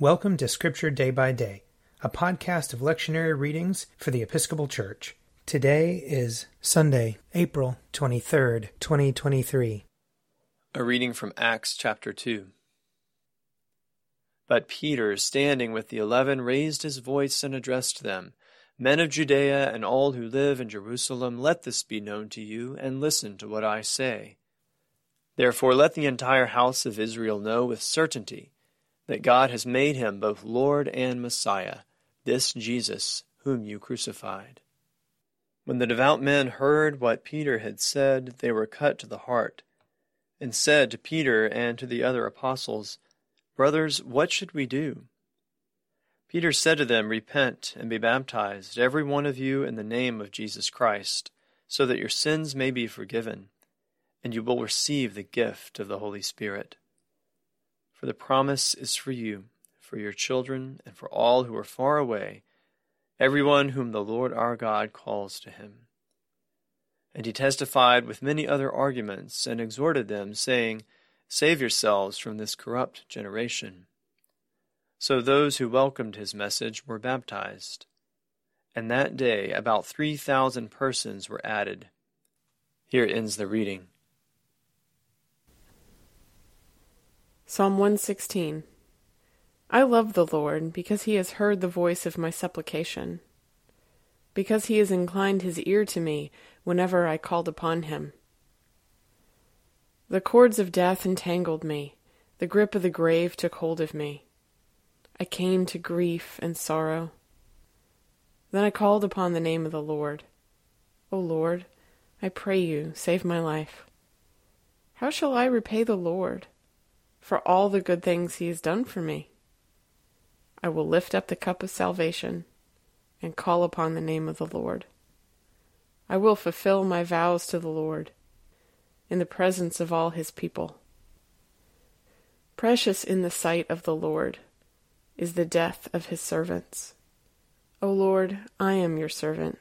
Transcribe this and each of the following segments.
Welcome to Scripture Day by Day, a podcast of lectionary readings for the Episcopal Church. Today is Sunday, April 23rd, 2023. A reading from Acts chapter 2. But Peter, standing with the eleven, raised his voice and addressed them Men of Judea and all who live in Jerusalem, let this be known to you, and listen to what I say. Therefore, let the entire house of Israel know with certainty that God has made him both Lord and Messiah, this Jesus whom you crucified. When the devout men heard what Peter had said, they were cut to the heart, and said to Peter and to the other apostles, Brothers, what should we do? Peter said to them, Repent and be baptized, every one of you, in the name of Jesus Christ, so that your sins may be forgiven, and you will receive the gift of the Holy Spirit. For the promise is for you, for your children, and for all who are far away, everyone whom the Lord our God calls to him. And he testified with many other arguments, and exhorted them, saying, Save yourselves from this corrupt generation. So those who welcomed his message were baptized. And that day about three thousand persons were added. Here ends the reading. Psalm 116 I love the Lord because he has heard the voice of my supplication, because he has inclined his ear to me whenever I called upon him. The cords of death entangled me, the grip of the grave took hold of me. I came to grief and sorrow. Then I called upon the name of the Lord. O Lord, I pray you, save my life. How shall I repay the Lord? For all the good things he has done for me. I will lift up the cup of salvation and call upon the name of the Lord. I will fulfill my vows to the Lord in the presence of all his people. Precious in the sight of the Lord is the death of his servants. O Lord, I am your servant.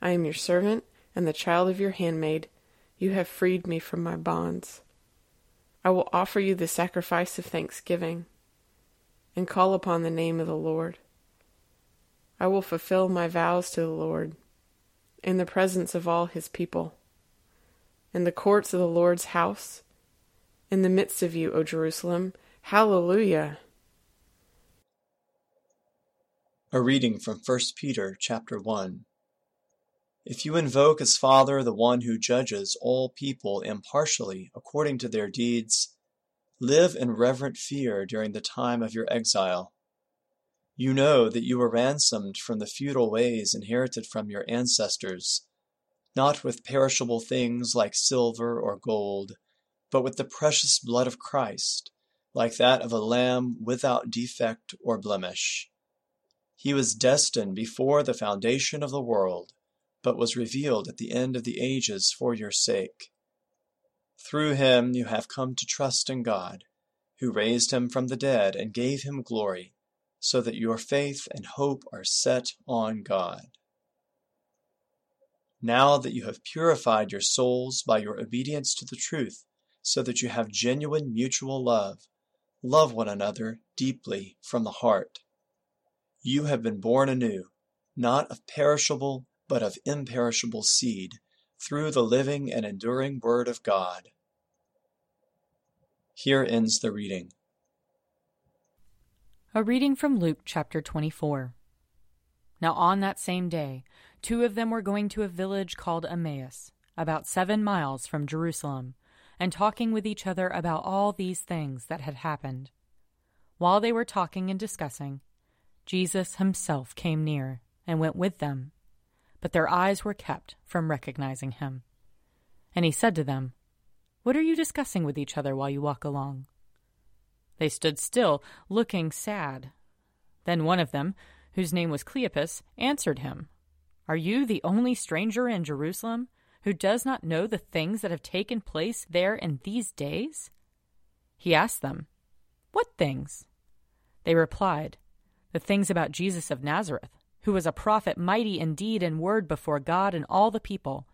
I am your servant and the child of your handmaid. You have freed me from my bonds. I will offer you the sacrifice of thanksgiving and call upon the name of the Lord. I will fulfill my vows to the Lord in the presence of all his people, in the courts of the Lord's house, in the midst of you, O Jerusalem. Hallelujah. A reading from 1 Peter chapter 1. If you invoke as Father the one who judges all people impartially according to their deeds, live in reverent fear during the time of your exile. You know that you were ransomed from the futile ways inherited from your ancestors, not with perishable things like silver or gold, but with the precious blood of Christ, like that of a lamb without defect or blemish. He was destined before the foundation of the world but was revealed at the end of the ages for your sake. Through him you have come to trust in God, who raised him from the dead and gave him glory, so that your faith and hope are set on God. Now that you have purified your souls by your obedience to the truth, so that you have genuine mutual love, love one another deeply from the heart. You have been born anew, not of perishable but of imperishable seed, through the living and enduring Word of God. Here ends the reading. A reading from Luke chapter 24. Now on that same day, two of them were going to a village called Emmaus, about seven miles from Jerusalem, and talking with each other about all these things that had happened. While they were talking and discussing, Jesus himself came near and went with them but their eyes were kept from recognizing him. And he said to them, What are you discussing with each other while you walk along? They stood still, looking sad. Then one of them, whose name was Cleopas, answered him, Are you the only stranger in Jerusalem who does not know the things that have taken place there in these days? He asked them, What things? They replied, The things about Jesus of Nazareth who was a prophet mighty in deed and word before God and all the people,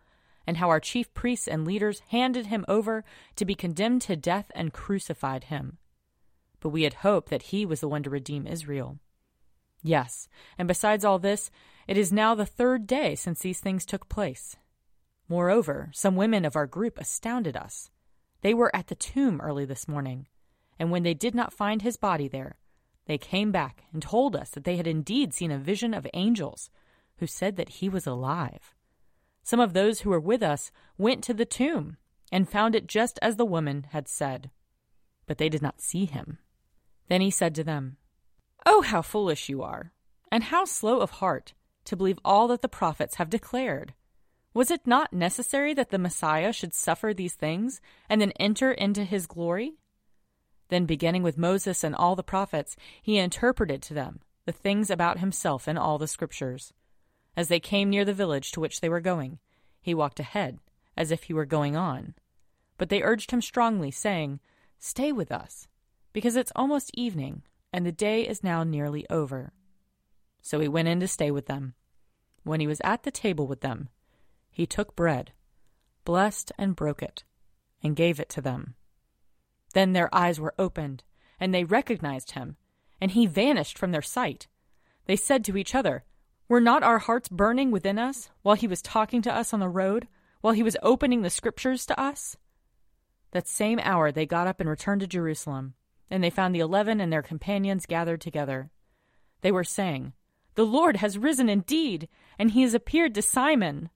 and how our chief priests and leaders handed him over to be condemned to death and crucified him. but we had hoped that he was the one to redeem Israel. Yes, and besides all this, it is now the third day since these things took place. Moreover, some women of our group astounded us. They were at the tomb early this morning, and when they did not find his body there, they came back and told us that they had indeed seen a vision of angels who said that he was alive. Some of those who were with us went to the tomb and found it just as the woman had said, but they did not see him. Then he said to them, Oh, how foolish you are, and how slow of heart to believe all that the prophets have declared. Was it not necessary that the Messiah should suffer these things and then enter into his glory? Then, beginning with Moses and all the prophets, he interpreted to them the things about himself in all the scriptures. As they came near the village to which they were going, he walked ahead, as if he were going on. But they urged him strongly, saying, Stay with us, because it's almost evening, and the day is now nearly over. So he went in to stay with them. When he was at the table with them, he took bread, blessed and broke it, and gave it to them. Then their eyes were opened, and they recognized him, and he vanished from their sight. They said to each other, Were not our hearts burning within us while he was talking to us on the road, while he was opening the scriptures to us? That same hour they got up and returned to Jerusalem, and they found the eleven and their companions gathered together. They were saying, The Lord has risen indeed, and he has appeared to Simon.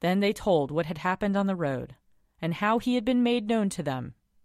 Then they told what had happened on the road, and how he had been made known to them